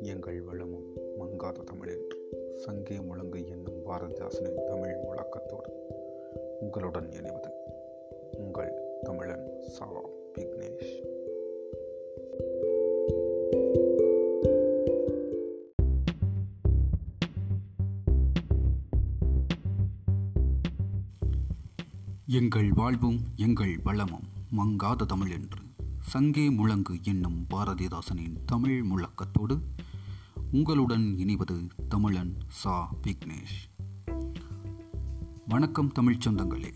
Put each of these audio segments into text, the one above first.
எங்கள் வளமும் மங்காத தமிழென்று சங்கே முழங்கு என்னும் பாரதிதாசனின் தமிழ் முழக்கத்தோடு உங்களுடன் இணைவது உங்கள் தமிழன் சா. விக்னேஷ். எங்கள் வாழ்வும் எங்கள் வளமும் மங்காத தமிழ் என்று. சங்கே முழங்கு என்னும் பாரதிதாசனின் தமிழ் முழக்கத்தோடு உங்களுடன் இணைவது தமிழன் சா. விக்னேஷ். வணக்கம் தமிழ்ச் சொந்தங்களே.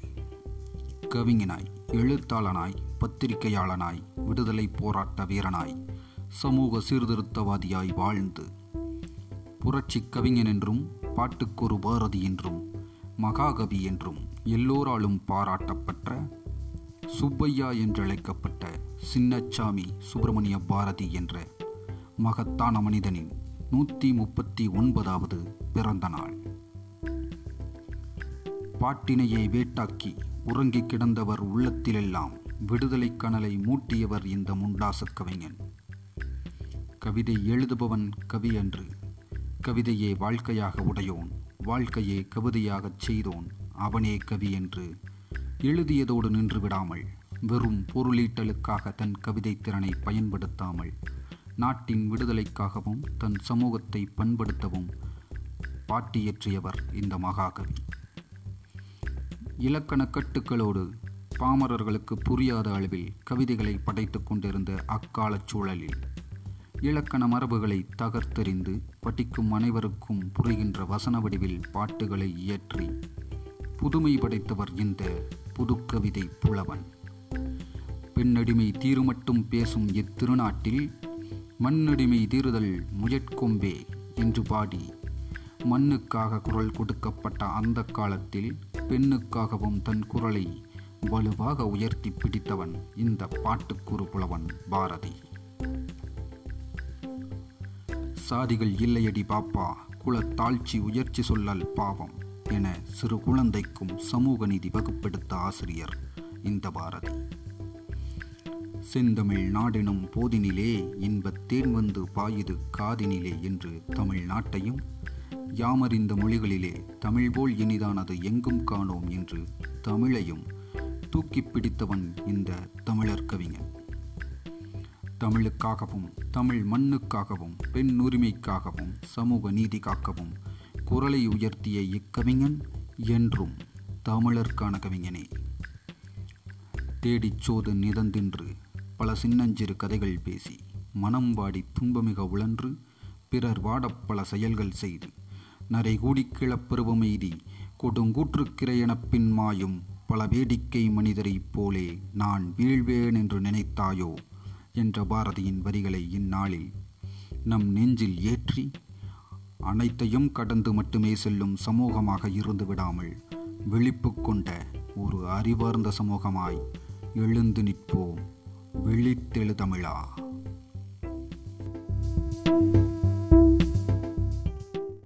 கவிஞனாய் எழுத்தாளனாய் பத்திரிகையாளனாய் விடுதலை போராட்ட வீரனாய் சமூக சீர்திருத்தவாதியாய் வாழ்ந்து. புரட்சி கவிஞன் என்றும் பாட்டுக்கொரு பாரதி என்றும் மகாகவி என்றும் எல்லோராலும் பாராட்டப்பட்ட சுப்பையா என்றழைக்கப்பட்ட சின்னச்சாமி சுப்பிரமணிய பாரதி என்ற மகத்தான மனிதனின் நூற்றி முப்பத்தி ஒன்பதாவது பிறந்த நாள். பாட்டினையை வேட்டாக்கி உறங்கி கிடந்தவர் உள்ளத்திலெல்லாம் விடுதலை கனலை மூட்டியவர் இந்த முண்டாசக் கவிஞன். கவிதை எழுதுபவன் கவி அன்று கவிதையே வாழ்க்கையாக உடையோன் வாழ்க்கையே கவிதையாகச் செய்தோன் அவனே கவி என்று எழுதியதோடு நின்று விடாமல் வெறும் பொருளீட்டலுக்காக தன் கவிதை திறனை பயன்படுத்தாமல் நாட்டின் விடுதலைக்காகவும் தன் சமூகத்தை பண்படுத்தவும் பாட்டியற்றியவர் இந்த மகாகவி. இலக்கண கட்டுக்களோடு பாமரர்களுக்கு புரியாத அளவில் கவிதைகளை படைத்துக் கொண்டிருந்த அக்காலச் சூழலில் இலக்கண மரபுகளை தகர்த்தெறிந்து படிக்கும் அனைவருக்கும் புரிகின்ற வசன வடிவில் பாட்டுகளை இயற்றி புதுமை படைத்தவர் இந்த புதுக்கவிதை புலவன். பெண்ணடிமை தீருமட்டும் பேசும் இத்திருநாட்டில் மண்ணடிமை தீருதல் முயற்கொம்பே என்று பாடி மண்ணுக்காக குரல் கொடுக்கப்பட்ட அந்த காலத்தில் பெண்ணுக்காகவும் தன் குரலை வலுவாக உயர்த்தி பிடித்தவன் இந்த பாட்டுக்குறு புலவன் பாரதி. சாதிகள் இல்லையடி பாப்பா குலத்தாழ்ச்சி உயர்ச்சி சொல்லல் பாவம். என சிறு குழந்தைக்கும் சமூக நீதி வகுப்பெடுத்த ஆசிரியர் இந்த பாரதி. செந்தமிழ் நாடெனும் போதினிலே இன்பத் தேன் வந்து பாயுது காதினிலே என்று தமிழ் நாட்டையும் யாமறிந்த மொழிகளிலே தமிழ் போல் இனிதானது எங்கும் காணோம் என்று தமிழையும் தூக்கி பிடித்தவன் இந்த தமிழர் கவிஞன். தமிழுக்காகவும் தமிழ் மண்ணுக்காகவும் பெண் உரிமைக்காகவும் சமூக நீதி காக்கவும் குரலை உயர்த்திய இக்கவிஞன் என்றும் தமிழர்க்கான கவிஞனே தேடிச் சோது நிதந்தின்று பல சின்னஞ்சிறு கதைகள் பேசி மனம் வாடி துன்பமிக உழன்று பிறர் வாடப் பல செயல்கள் செய்து நரை கூடி கிளப்பருவமெய்தி கொடுங்கூற்றுக்கிரையெனப் மாயும் பல வேடிக்கை மனிதரைப் போலே நான் வீழ்வேன் என்று நினைத்தாயோ? என்ற பாரதியின் வரிகளை இந்நாளில் நம் நெஞ்சில் ஏற்றி அனைத்தையும் கடந்து மட்டுமே செல்லும் சமூகமாக இருந்து விடாமல் விழிப்பு கொண்ட ஒரு அறிவார்ந்த சமூகமாய் எழுந்து நிற்போம். விழித்தெழு தமிழா thank you